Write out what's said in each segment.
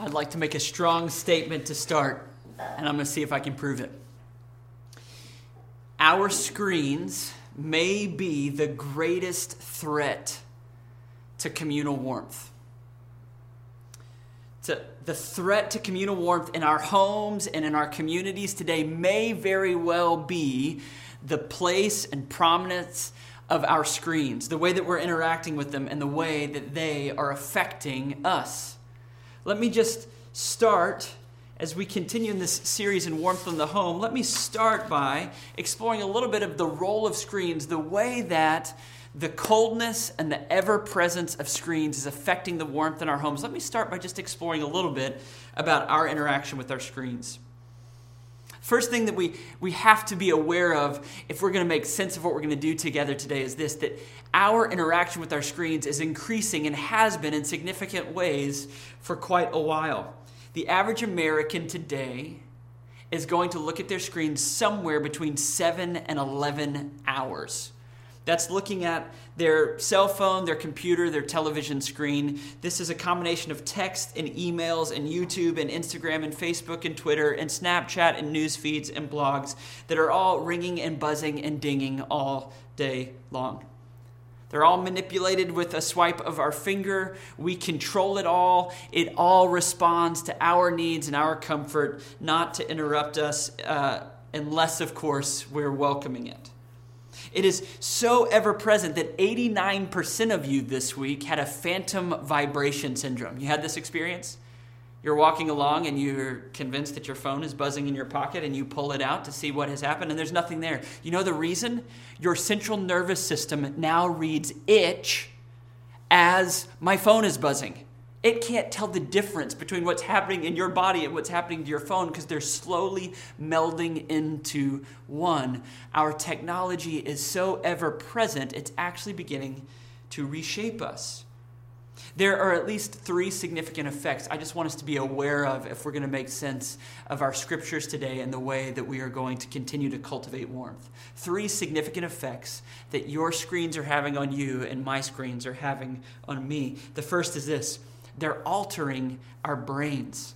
I'd like to make a strong statement to start, and I'm going to see if I can prove it. Our screens may be the greatest threat to communal warmth. To the threat to communal warmth in our homes and in our communities today may very well be the place and prominence of our screens, the way that we're interacting with them, and the way that they are affecting us. Let me just start as we continue in this series in Warmth in the Home. Let me start by exploring a little bit of the role of screens, the way that the coldness and the ever presence of screens is affecting the warmth in our homes. Let me start by just exploring a little bit about our interaction with our screens. First thing that we, we have to be aware of if we're going to make sense of what we're going to do together today is this that our interaction with our screens is increasing and has been in significant ways for quite a while. The average American today is going to look at their screen somewhere between 7 and 11 hours. That's looking at their cell phone, their computer, their television screen. This is a combination of text and emails and YouTube and Instagram and Facebook and Twitter and Snapchat and news feeds and blogs that are all ringing and buzzing and dinging all day long. They're all manipulated with a swipe of our finger. We control it all. It all responds to our needs and our comfort, not to interrupt us, uh, unless, of course, we're welcoming it. It is so ever present that 89% of you this week had a phantom vibration syndrome. You had this experience? You're walking along and you're convinced that your phone is buzzing in your pocket and you pull it out to see what has happened and there's nothing there. You know the reason? Your central nervous system now reads itch as my phone is buzzing. It can't tell the difference between what's happening in your body and what's happening to your phone because they're slowly melding into one. Our technology is so ever present, it's actually beginning to reshape us. There are at least three significant effects I just want us to be aware of if we're going to make sense of our scriptures today and the way that we are going to continue to cultivate warmth. Three significant effects that your screens are having on you and my screens are having on me. The first is this they're altering our brains.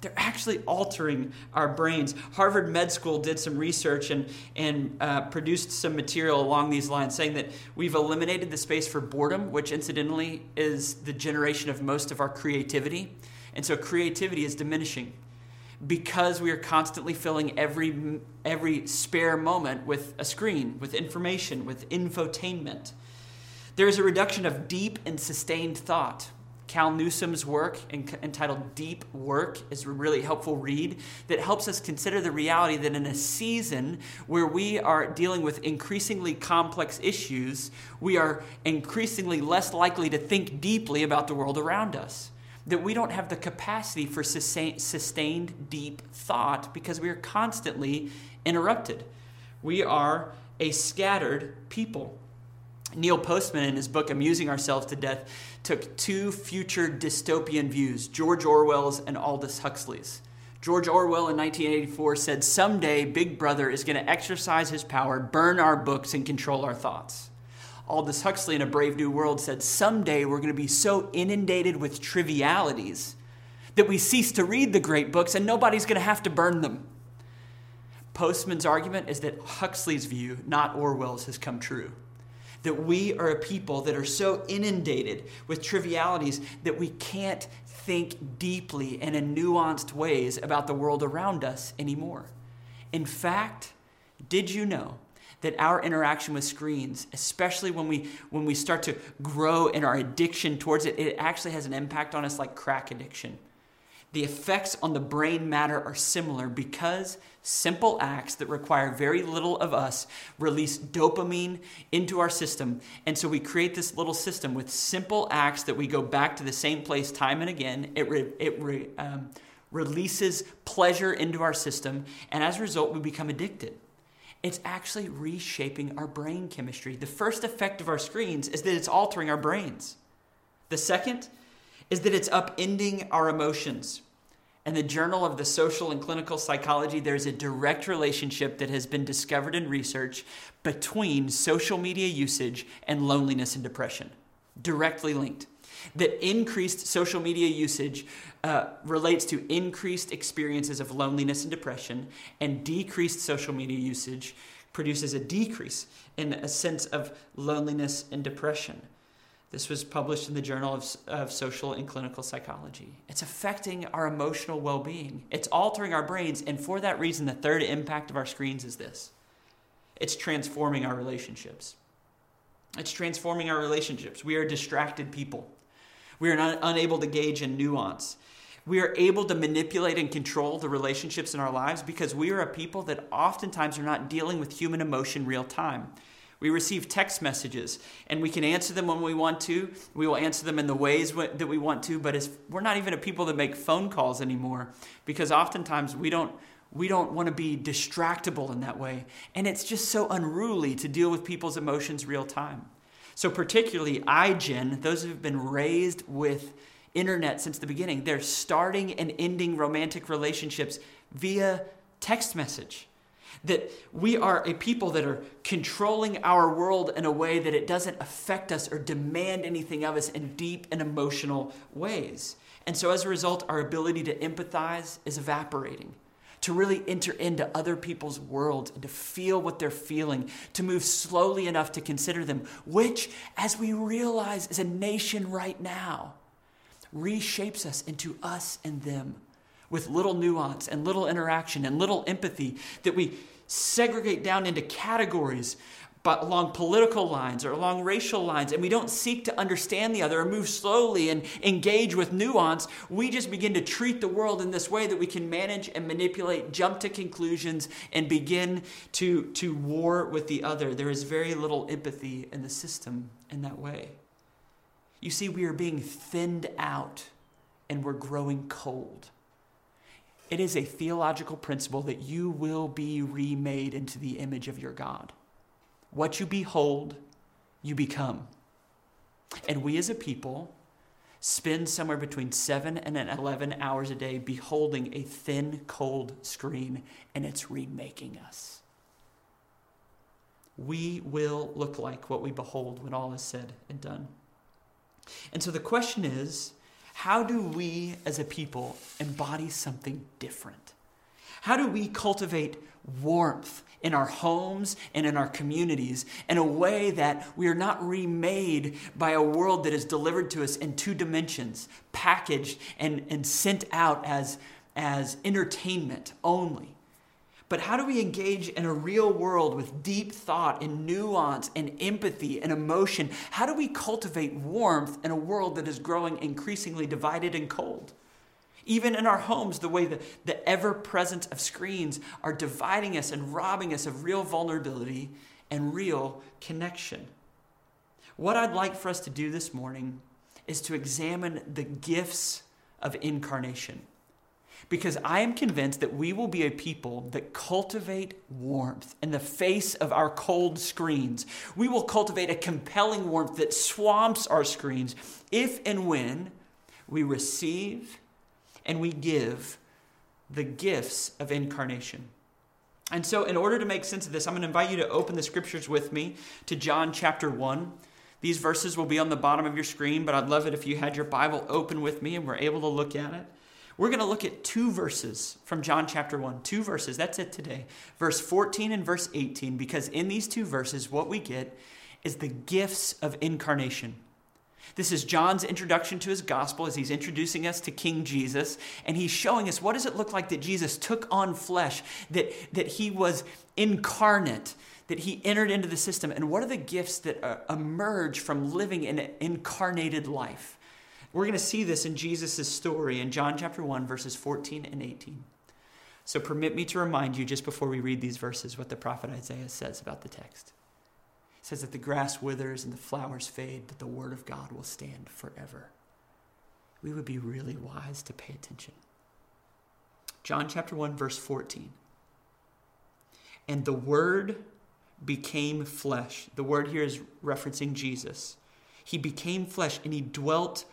They're actually altering our brains. Harvard Med School did some research and, and uh, produced some material along these lines saying that we've eliminated the space for boredom, which incidentally is the generation of most of our creativity. And so creativity is diminishing because we are constantly filling every, every spare moment with a screen, with information, with infotainment. There is a reduction of deep and sustained thought. Cal Newport's work entitled Deep Work is a really helpful read that helps us consider the reality that in a season where we are dealing with increasingly complex issues, we are increasingly less likely to think deeply about the world around us. That we don't have the capacity for sustained deep thought because we are constantly interrupted. We are a scattered people. Neil Postman, in his book Amusing Ourselves to Death, took two future dystopian views George Orwell's and Aldous Huxley's. George Orwell in 1984 said, Someday Big Brother is going to exercise his power, burn our books, and control our thoughts. Aldous Huxley in A Brave New World said, Someday we're going to be so inundated with trivialities that we cease to read the great books and nobody's going to have to burn them. Postman's argument is that Huxley's view, not Orwell's, has come true that we are a people that are so inundated with trivialities that we can't think deeply and in nuanced ways about the world around us anymore. In fact, did you know that our interaction with screens, especially when we when we start to grow in our addiction towards it, it actually has an impact on us like crack addiction. The effects on the brain matter are similar because simple acts that require very little of us release dopamine into our system. And so we create this little system with simple acts that we go back to the same place time and again. It, re, it re, um, releases pleasure into our system, and as a result, we become addicted. It's actually reshaping our brain chemistry. The first effect of our screens is that it's altering our brains. The second is that it's upending our emotions. In the Journal of the Social and Clinical Psychology, there's a direct relationship that has been discovered in research between social media usage and loneliness and depression. Directly linked. that increased social media usage uh, relates to increased experiences of loneliness and depression, and decreased social media usage produces a decrease in a sense of loneliness and depression. This was published in the Journal of, of, Social and Clinical Psychology. It's affecting our emotional well being, it's altering our brains, and for that reason, the third impact of our screens is this it's transforming our relationships. It's transforming our relationships. We are distracted people. We are not unable to gauge in nuance. We are able to manipulate and control the relationships in our lives because we are a people that oftentimes are not dealing with human emotion real time. We receive text messages and we can answer them when we want to. We will answer them in the ways that we want to, but we're not even a people that make phone calls anymore because oftentimes we don't we don't want to be distractible in that way. And it's just so unruly to deal with people's emotions real time. So, particularly iGen, those who have been raised with internet since the beginning, they're starting and ending romantic relationships via text message. That we are a people that are controlling our world in a way that it doesn't affect us or demand anything of us in deep and emotional ways. And so, as a result, our ability to empathize is evaporating to really enter into other people's worlds and to feel what they're feeling, to move slowly enough to consider them, which, as we realize as a nation right now, reshapes us into us and them with little nuance and little interaction and little empathy that we segregate down into categories but along political lines or along racial lines, and we don't seek to understand the other or move slowly and engage with nuance, we just begin to treat the world in this way that we can manage and manipulate, jump to conclusions, and begin to, to war with the other. There is very little empathy in the system in that way. You see, we are being thinned out and we're growing cold. It is a theological principle that you will be remade into the image of your God. What you behold, you become. And we as a people spend somewhere between seven and 11 hours a day beholding a thin, cold screen, and it's remaking us. We will look like what we behold when all is said and done. And so the question is how do we as a people embody something different? How do we cultivate warmth in our homes and in our communities in a way that we are not remade by a world that is delivered to us in two dimensions, packaged and, and sent out as, as entertainment only. But how do we engage in a real world with deep thought and nuance and empathy and emotion? How do we cultivate warmth in a world that is growing increasingly divided and cold? Even in our homes, the way the, the ever presence of screens are dividing us and robbing us of real vulnerability and real connection. What I'd like for us to do this morning is to examine the gifts of incarnation. Because I am convinced that we will be a people that cultivate warmth in the face of our cold screens. We will cultivate a compelling warmth that swamps our screens if and when we receive and we give the gifts of incarnation. And so, in order to make sense of this, I'm going to invite you to open the scriptures with me to John chapter 1. These verses will be on the bottom of your screen, but I'd love it if you had your Bible open with me and we're able to look at it. We're going to look at two verses from John chapter 1. Two verses, that's it today. Verse 14 and verse 18, because in these two verses, what we get is the gifts of incarnation. This is John's introduction to his gospel as he's introducing us to King Jesus. And he's showing us what does it look like that Jesus took on flesh, that, that he was incarnate, that he entered into the system. And what are the gifts that uh, emerge from living an incarnated life? We're going to see this in Jesus' story in John chapter 1, verses 14 and 18. So permit me to remind you, just before we read these verses, what the prophet Isaiah says about the text says that the grass withers and the flowers fade, but the word of God will stand forever. We would be really wise to pay attention. John chapter 1, verse 14. And the word became flesh. The word here is referencing Jesus. He became flesh and he dwelt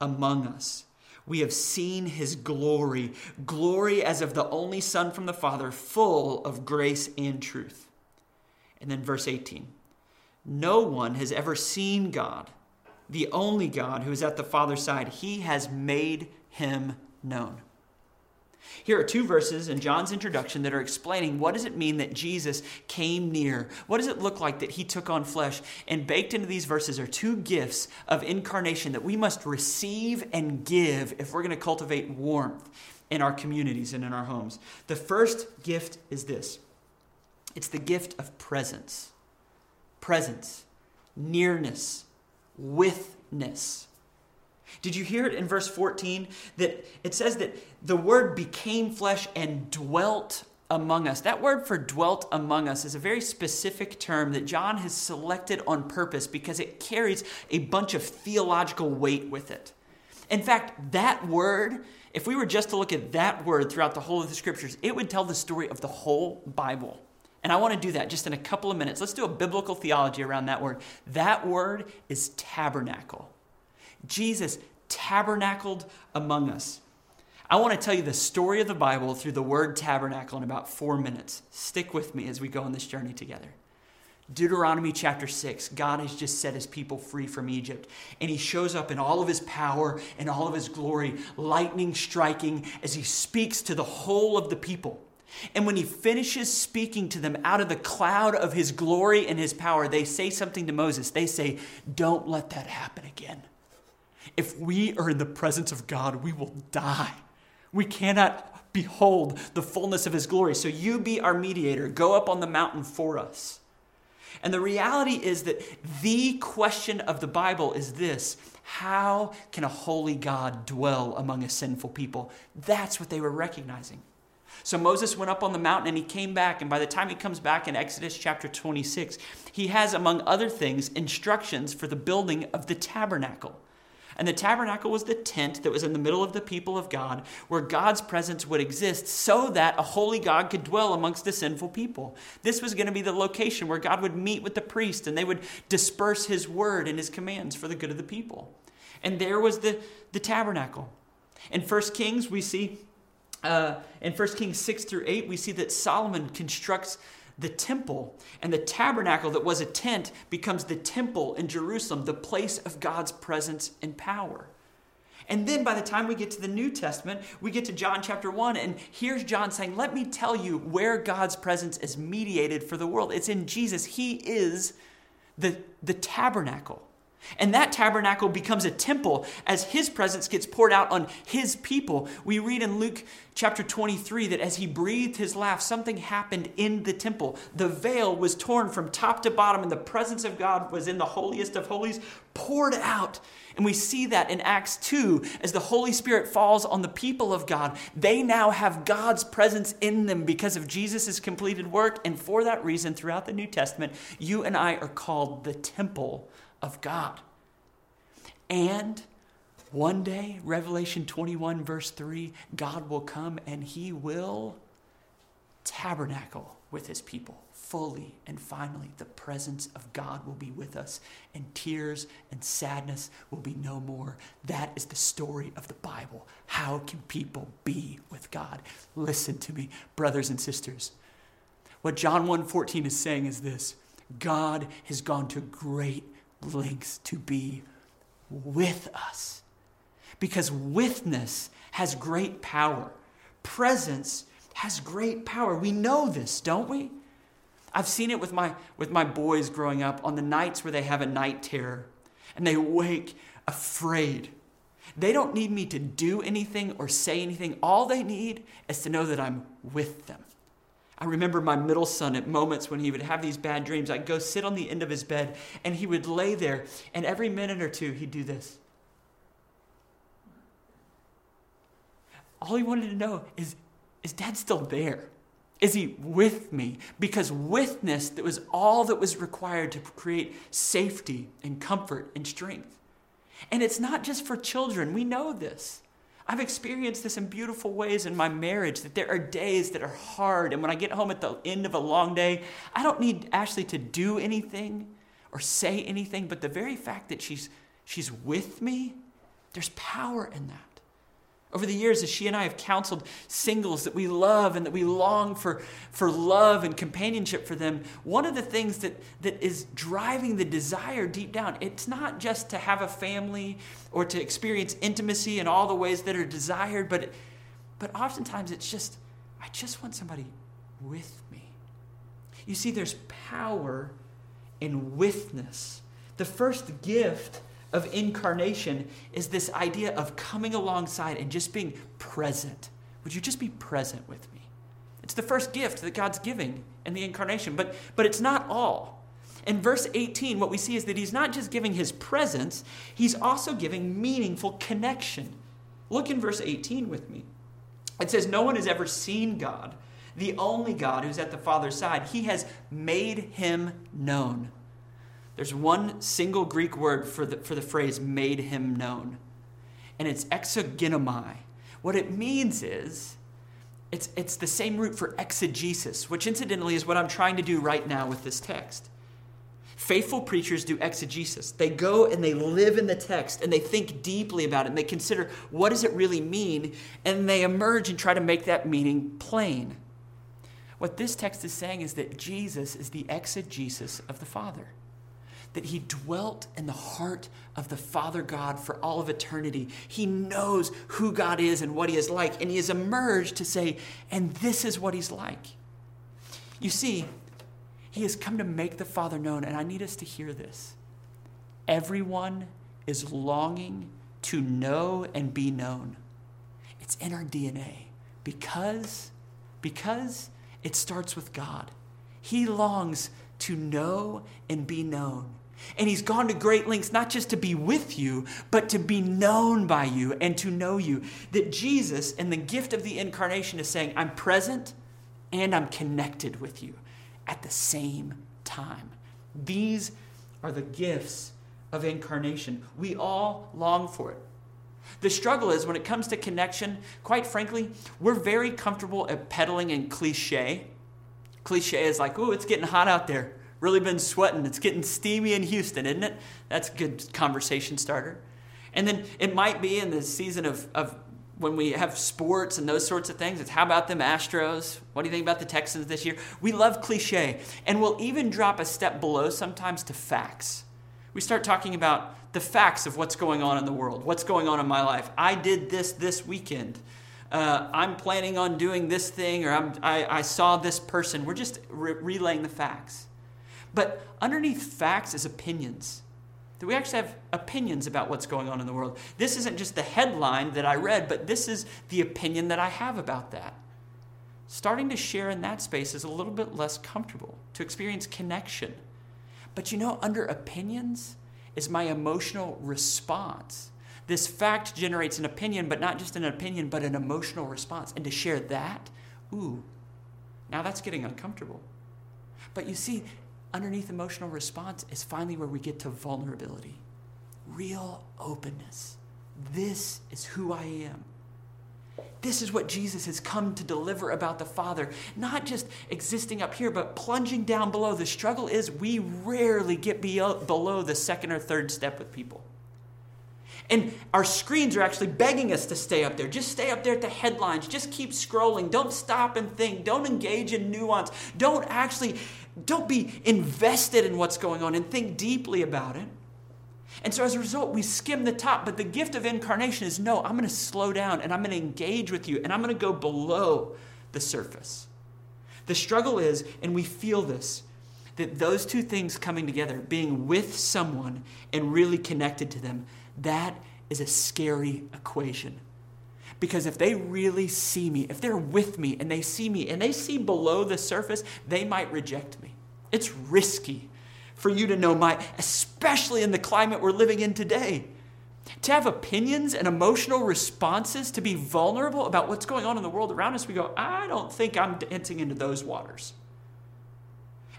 among us. We have seen his glory, glory as of the only Son from the Father, full of grace and truth. And then verse 18 no one has ever seen God. the only God who is at the Father's side, he has made him known. Here are two verses in John's introduction that are explaining what does it mean that Jesus came near? What does it look like that he took on flesh? And baked into these verses are two gifts of incarnation that we must receive and give if we're going to cultivate warmth in our communities and in our homes. The first gift is this. It's the gift of presence. Presence, nearness, withness. Did you hear it in verse 14 that it says that the word became flesh and dwelt among us? That word for dwelt among us is a very specific term that John has selected on purpose because it carries a bunch of theological weight with it. In fact, that word, if we were just to look at that word throughout the whole of the scriptures, it would tell the story of the whole Bible. And I want to do that just in a couple of minutes. Let's do a biblical theology around that word. That word is tabernacle. Jesus tabernacled among us. I want to tell you the story of the Bible through the word tabernacle in about four minutes. Stick with me as we go on this journey together. Deuteronomy chapter 6, God has just set his people free from Egypt. And he shows up in all of his power and all of his glory, lightning striking as he speaks to the whole of the people. And when he finishes speaking to them out of the cloud of his glory and his power, they say something to Moses. They say, Don't let that happen again. If we are in the presence of God, we will die. We cannot behold the fullness of his glory. So you be our mediator. Go up on the mountain for us. And the reality is that the question of the Bible is this How can a holy God dwell among a sinful people? That's what they were recognizing. So Moses went up on the mountain and he came back. And by the time he comes back in Exodus chapter 26, he has, among other things, instructions for the building of the tabernacle. And the tabernacle was the tent that was in the middle of the people of God, where God's presence would exist so that a holy God could dwell amongst the sinful people. This was going to be the location where God would meet with the priest and they would disperse his word and his commands for the good of the people. And there was the, the tabernacle. In 1 Kings, we see, uh, in 1 Kings 6 through 8, we see that Solomon constructs the temple and the tabernacle that was a tent becomes the temple in Jerusalem, the place of God's presence and power. And then by the time we get to the New Testament, we get to John chapter 1, and here's John saying, Let me tell you where God's presence is mediated for the world. It's in Jesus. He is the, the tabernacle. And that tabernacle becomes a temple as his presence gets poured out on his people. We read in Luke chapter 23 that as he breathed his laugh, something happened in the temple. The veil was torn from top to bottom, and the presence of God was in the holiest of holies, poured out. And we see that in Acts 2 as the Holy Spirit falls on the people of God. They now have God's presence in them because of Jesus' completed work. And for that reason, throughout the New Testament, you and I are called the temple of God. And one day, Revelation 21, verse 3, God will come and he will tabernacle with his people fully and finally. The presence of God will be with us and tears and sadness will be no more. That is the story of the bible. How can people be with God? Listen to me brothers and sisters. What John 1:14 is saying is this. God has gone to great lengths to be with us. Because withness has great power, presence has great power. We know this, don't we? I've seen it with my, with my boys growing up on the nights where they have a night terror and they wake afraid. They don't need me to do anything or say anything. All they need is to know that I'm with them. I remember my middle son at moments when he would have these bad dreams. I'd go sit on the end of his bed and he would lay there, and every minute or two, he'd do this. All he wanted to know is is dad still there? Is he with me? Because withness that was all that was required to create safety and comfort and strength. And it's not just for children, we know this. I've experienced this in beautiful ways in my marriage that there are days that are hard. And when I get home at the end of a long day, I don't need Ashley to do anything or say anything, but the very fact that she's, she's with me, there's power in that. Over the years, as she and I have counseled singles that we love and that we long for, for love and companionship for them, one of the things that, that is driving the desire deep down, it's not just to have a family or to experience intimacy in all the ways that are desired, but, but oftentimes it's just, I just want somebody with me. You see, there's power in withness. The first gift of incarnation is this idea of coming alongside and just being present. Would you just be present with me? It's the first gift that God's giving in the incarnation, but, but it's not all. In verse 18, what we see is that he's not just giving his presence, he's also giving meaningful connection. Look in verse 18 with me. It says, No one has ever seen God, the only God who's at the Father's side. He has made him known. There's one single Greek word for the, for the phrase made him known, and it's exegeomai. What it means is, it's, it's the same root for exegesis, which incidentally is what I'm trying to do right now with this text. Faithful preachers do exegesis. They go and they live in the text and they think deeply about it and they consider what does it really mean and they emerge and try to make that meaning plain. What this text is saying is that Jesus is the exegesis of the Father that he dwelt in the heart of the Father God for all of eternity. He knows who God is and what he is like, and he has emerged to say, and this is what he's like. You see, he has come to make the Father known, and I need us to hear this. Everyone is longing to know and be known. It's in our DNA because because it starts with God. He longs to know and be known. And he's gone to great lengths, not just to be with you, but to be known by you and to know you. That Jesus, in the gift of the incarnation, is saying, I'm present and I'm connected with you at the same time. These are the gifts of incarnation. We all long for it. The struggle is when it comes to connection, quite frankly, we're very comfortable at peddling in cliche. Cliche is like, oh, it's getting hot out there really been sweating. It's getting steamy in Houston, isn't it? That's a good conversation starter. And then it might be in the season of, of when we have sports and those sorts of things. It's how about them Astros? What do you think about the Texans this year? We love cliche. And we'll even drop a step below sometimes to facts. We start talking about the facts of what's going on in the world, what's going on in my life. I did this this weekend. Uh, I'm planning on doing this thing, or I, I saw this person. We're just re- relaying the facts. But underneath facts is opinions. That we actually have opinions about what's going on in the world. This isn't just the headline that I read, but this is the opinion that I have about that. Starting to share in that space is a little bit less comfortable, to experience connection. But you know, under opinions is my emotional response. This fact generates an opinion, but not just an opinion, but an emotional response. And to share that, ooh, now that's getting uncomfortable. But you see, underneath emotional response is finally where we get to vulnerability, real openness. This is who I am. This is what Jesus has come to deliver about the Father. Not just existing up here, but plunging down below. The struggle is we rarely get below the second or third step with people. And our screens are actually begging us to stay up there. Just stay up there at the headlines. Just keep scrolling. Don't stop and think. Don't engage in nuance. Don't actually, don't be invested in what's going on and think deeply about it. And so as a result, we skim the top. But the gift of incarnation is no, I'm going to slow down and I'm going to engage with you and I'm going to go below the surface. The struggle is, and we feel this, that those two things coming together, being with someone and really connected to them, that is a scary equation. Because if they really see me, if they're with me and they see me and they see below the surface, they might reject me. It's risky for you to know my, especially in the climate we're living in today. To have opinions and emotional responses, to be vulnerable about what's going on in the world around us, we go, I don't think I'm dancing into those waters.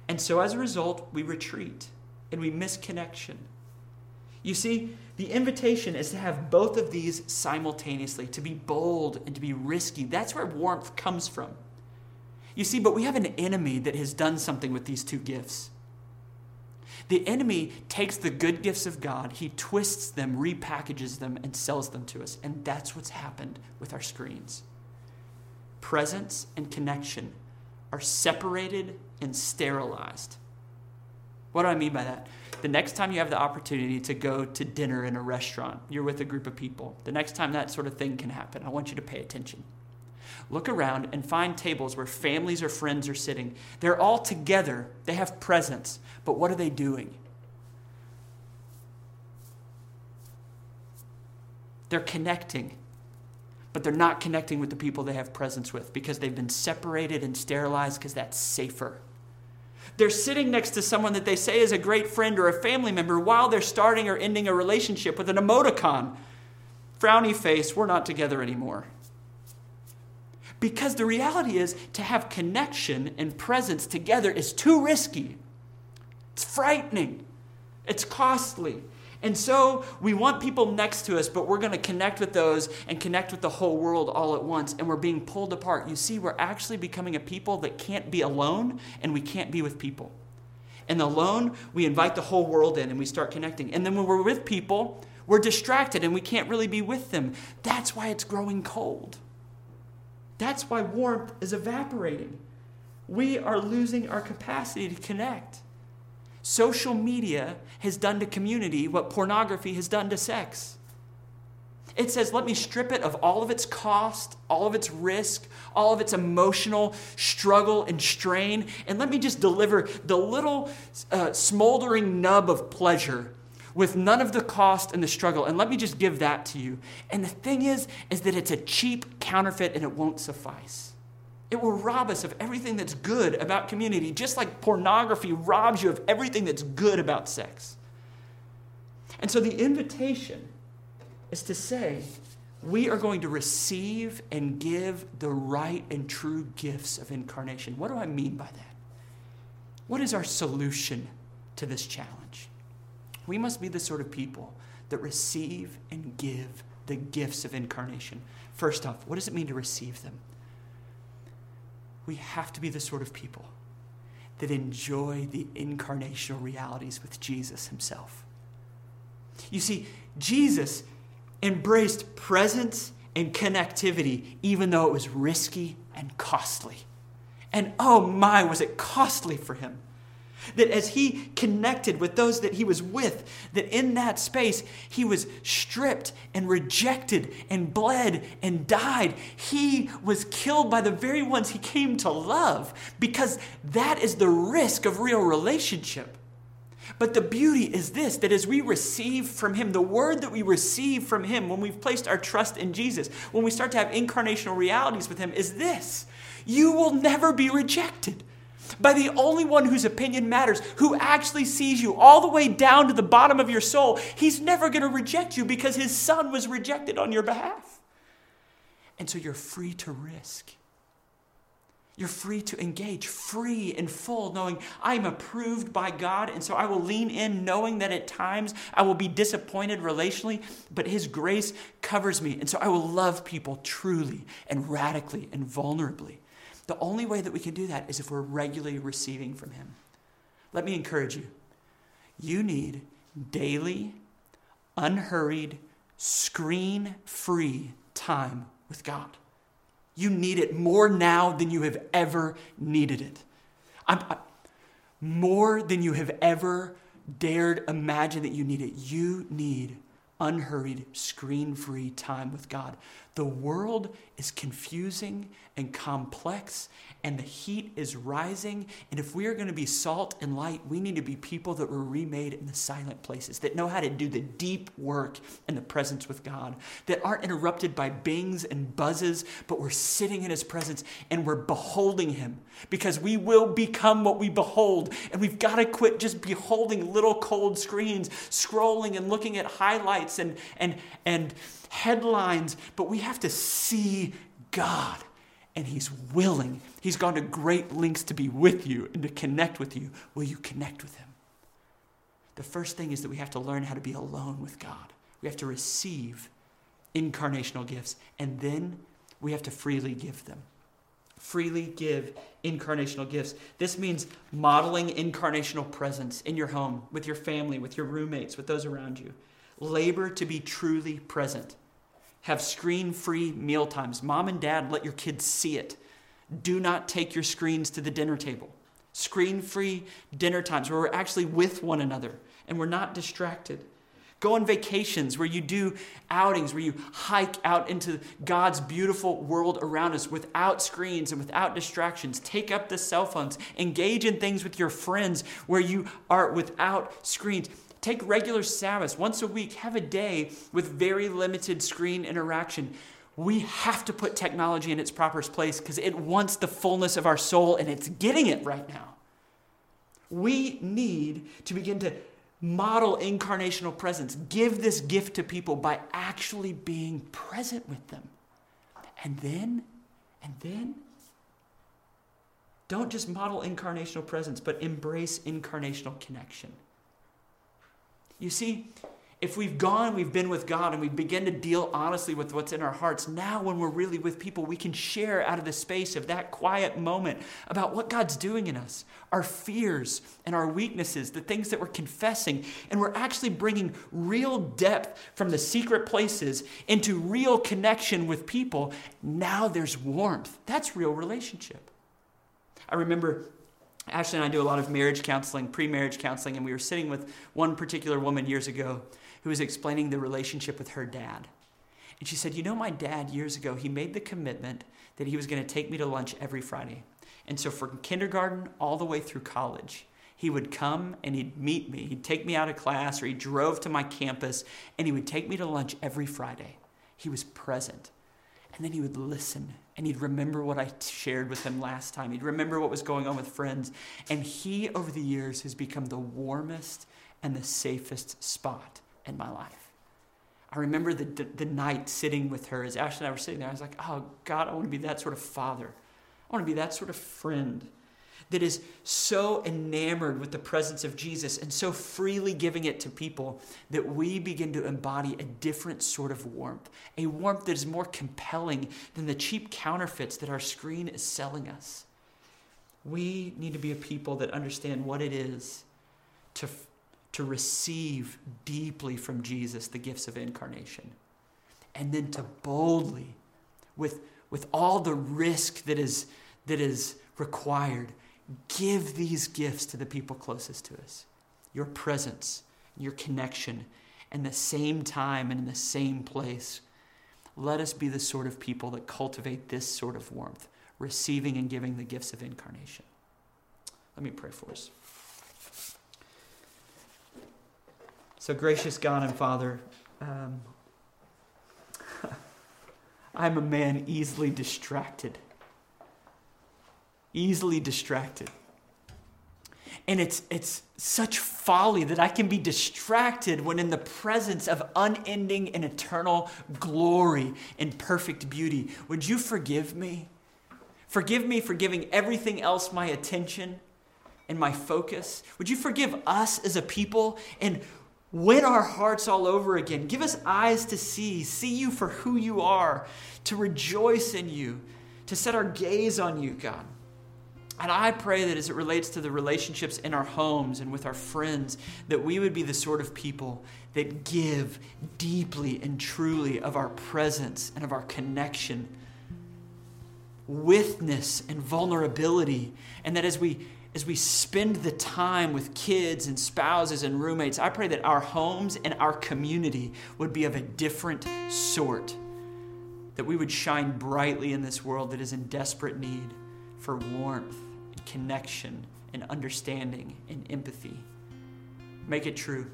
And so as a result, we retreat and we miss connection. You see, the invitation is to have both of these simultaneously, to be bold and to be risky. That's where warmth comes from. You see, but we have an enemy that has done something with these two gifts. The enemy takes the good gifts of God, he twists them, repackages them, and sells them to us. And that's what's happened with our screens. Presence and connection are separated and sterilized. What do I mean by that? The next time you have the opportunity to go to dinner in a restaurant, you're with a group of people, the next time that sort of thing can happen, I want you to pay attention. Look around and find tables where families or friends are sitting. They're all together, they have presence, but what are they doing? They're connecting, but they're not connecting with the people they have presence with because they've been separated and sterilized because that's safer. They're sitting next to someone that they say is a great friend or a family member while they're starting or ending a relationship with an emoticon. Frowny face, we're not together anymore. Because the reality is, to have connection and presence together is too risky. It's frightening. It's costly. And so we want people next to us, but we're going to connect with those and connect with the whole world all at once, and we're being pulled apart. You see, we're actually becoming a people that can't be alone, and we can't be with people. And alone, we invite the whole world in and we start connecting. And then when we're with people, we're distracted and we can't really be with them. That's why it's growing cold. That's why warmth is evaporating. We are losing our capacity to connect. Social media has done to community what pornography has done to sex. It says, let me strip it of all of its cost, all of its risk, all of its emotional struggle and strain, and let me just deliver the little uh, smoldering nub of pleasure with none of the cost and the struggle. And let me just give that to you. And the thing is, is that it's a cheap counterfeit and it won't suffice. It will rob us of everything that's good about community, just like pornography robs you of everything that's good about sex. And so the invitation is to say, we are going to receive and give the right and true gifts of incarnation. What do I mean by that? What is our solution to this challenge? We must be the sort of people that receive and give the gifts of incarnation. First off, what does it mean to receive them? We have to be the sort of people that enjoy the incarnational realities with Jesus himself. You see, Jesus embraced presence and connectivity, even though it was risky and costly. And oh my, was it costly for him. That as he connected with those that he was with, that in that space he was stripped and rejected and bled and died. He was killed by the very ones he came to love because that is the risk of real relationship. But the beauty is this that as we receive from Him, the word that we receive from Him when we've placed our trust in Jesus, when we start to have incarnational realities with Him, is this you will never be rejected by the only one whose opinion matters, who actually sees you all the way down to the bottom of your soul. He's never going to reject you because his son was rejected on your behalf. And so you're free to risk. You're free to engage, free and full, knowing I'm approved by God. And so I will lean in, knowing that at times I will be disappointed relationally, but His grace covers me. And so I will love people truly and radically and vulnerably. The only way that we can do that is if we're regularly receiving from Him. Let me encourage you. You need daily, unhurried, screen free time with God. You need it more now than you have ever needed it. I'm, I, more than you have ever dared imagine that you need it. You need unhurried, screen free time with God. The world is confusing and complex, and the heat is rising. And if we are going to be salt and light, we need to be people that were remade in the silent places, that know how to do the deep work in the presence with God, that aren't interrupted by bings and buzzes, but we're sitting in His presence and we're beholding Him because we will become what we behold. And we've got to quit just beholding little cold screens, scrolling and looking at highlights and, and, and, headlines, but we have to see God. And He's willing. He's gone to great lengths to be with you and to connect with you. Will you connect with Him? The first thing is that we have to learn how to be alone with God. We have to receive incarnational gifts, and then we have to freely give them. freely give incarnational gifts. This means modeling incarnational presence in your home, with your family, with your roommates, with those around you. Labor to be truly present. Have screen free meal times. Mom and dad, let your kids see it. Do not take your screens to the dinner table. Screen free dinner times where we're actually with one another and we're not distracted. Go on vacations where you do outings, where you hike out into God's beautiful world around us without screens and without distractions. Take up the cell phones. Engage in things with your friends where you are without screens. Take regular Sabbaths once a week. Have a day with very limited screen interaction. We have to put technology in its proper place because it wants the fullness of our soul and it's getting it right now. We need to begin to model incarnational presence. Give this gift to people by actually being present with them. And then, and then, don't just model incarnational presence, but embrace incarnational connection. You see, if we've gone, we've been with God, and we begin to deal honestly with what's in our hearts, now when we're really with people, we can share out of the space of that quiet moment about what God's doing in us, our fears and our weaknesses, the things that we're confessing. And we're actually bringing real depth from the secret places into real connection with people. Now there's warmth. That's real relationship. I remember Ashley and I do a lot of marriage counseling, pre marriage counseling, and we were sitting with one particular woman years ago who was explaining the relationship with her dad. And she said, You know, my dad years ago, he made the commitment that he was going to take me to lunch every Friday. And so from kindergarten all the way through college, he would come and he'd meet me. He'd take me out of class or he drove to my campus and he would take me to lunch every Friday. He was present. And then he would listen and he'd remember what I shared with him last time. He'd remember what was going on with friends. And he, over the years, has become the warmest and the safest spot in my life. I remember the, the, the, night sitting with her as Ashley and I were sitting there. I was like, oh, God, I want to be that sort of father. I want to be that sort of friend that is so enamored with the presence of Jesus and so freely giving it to people that we begin to embody a different sort of warmth, a warmth that is more compelling than the cheap counterfeits that our screen is selling us. We need to be a people that understand what it is to to receive deeply from Jesus the gifts of incarnation. And then to boldly, with, with all the risk that is, that is required, give these gifts to the people closest to us. Your presence, your connection, and the same time and in the same place. Let us be the sort of people that cultivate this sort of warmth, receiving and giving the gifts of incarnation. Let me pray for us. So, gracious God and Father, um, I'm a man easily distracted. Easily distracted. And it's, it's such folly that I can be distracted when in the presence of unending and eternal glory and perfect beauty. Would you forgive me? Forgive me for giving everything else my attention and my focus. Would you forgive us as a people and Win our hearts all over again. Give us eyes to see, see you for who you are, to rejoice in you, to set our gaze on you, God. And I pray that as it relates to the relationships in our homes and with our friends, that we would be the sort of people that give deeply and truly of our presence and of our connection, withness and vulnerability, and that as we as we spend the time with kids and spouses and roommates, I pray that our homes and our community would be of a different sort. That we would shine brightly in this world that is in desperate need for warmth connection and understanding and empathy. Make it true.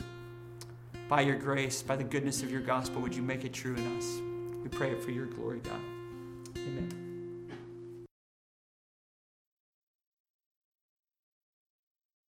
By your grace, by the goodness of your gospel, would you make it true in us? We pray it for your glory, God.